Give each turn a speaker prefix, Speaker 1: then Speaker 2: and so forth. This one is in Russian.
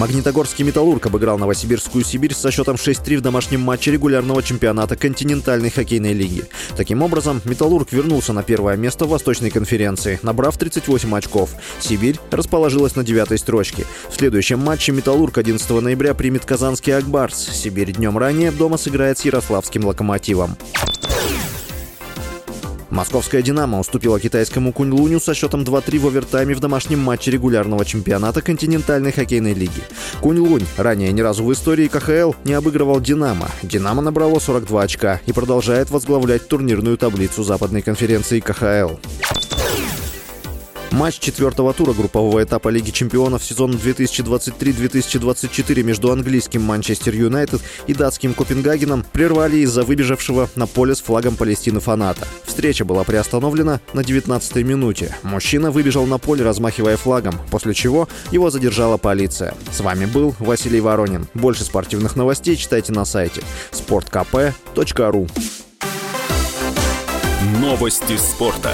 Speaker 1: Магнитогорский «Металлург» обыграл Новосибирскую «Сибирь» со счетом 6-3 в домашнем матче регулярного чемпионата континентальной хоккейной лиги. Таким образом, «Металлург» вернулся на первое место в Восточной конференции, набрав 38 очков. «Сибирь» расположилась на девятой строчке. В следующем матче «Металлург» 11 ноября примет казанский «Акбарс». «Сибирь» днем ранее дома сыграет с ярославским «Локомотивом». Московская «Динамо» уступила китайскому Кунь-Луню со счетом 2-3 в овертайме в домашнем матче регулярного чемпионата континентальной хоккейной лиги. Кунь-Лунь ранее ни разу в истории КХЛ не обыгрывал «Динамо». «Динамо» набрало 42 очка и продолжает возглавлять турнирную таблицу западной конференции КХЛ. Матч четвертого тура группового этапа Лиги чемпионов сезона 2023-2024 между английским Манчестер Юнайтед и датским Копенгагеном прервали из-за выбежавшего на поле с флагом Палестины фаната. Встреча была приостановлена на 19-й минуте. Мужчина выбежал на поле, размахивая флагом, после чего его задержала полиция. С вами был Василий Воронин. Больше спортивных новостей читайте на сайте sportkp.ru
Speaker 2: Новости спорта.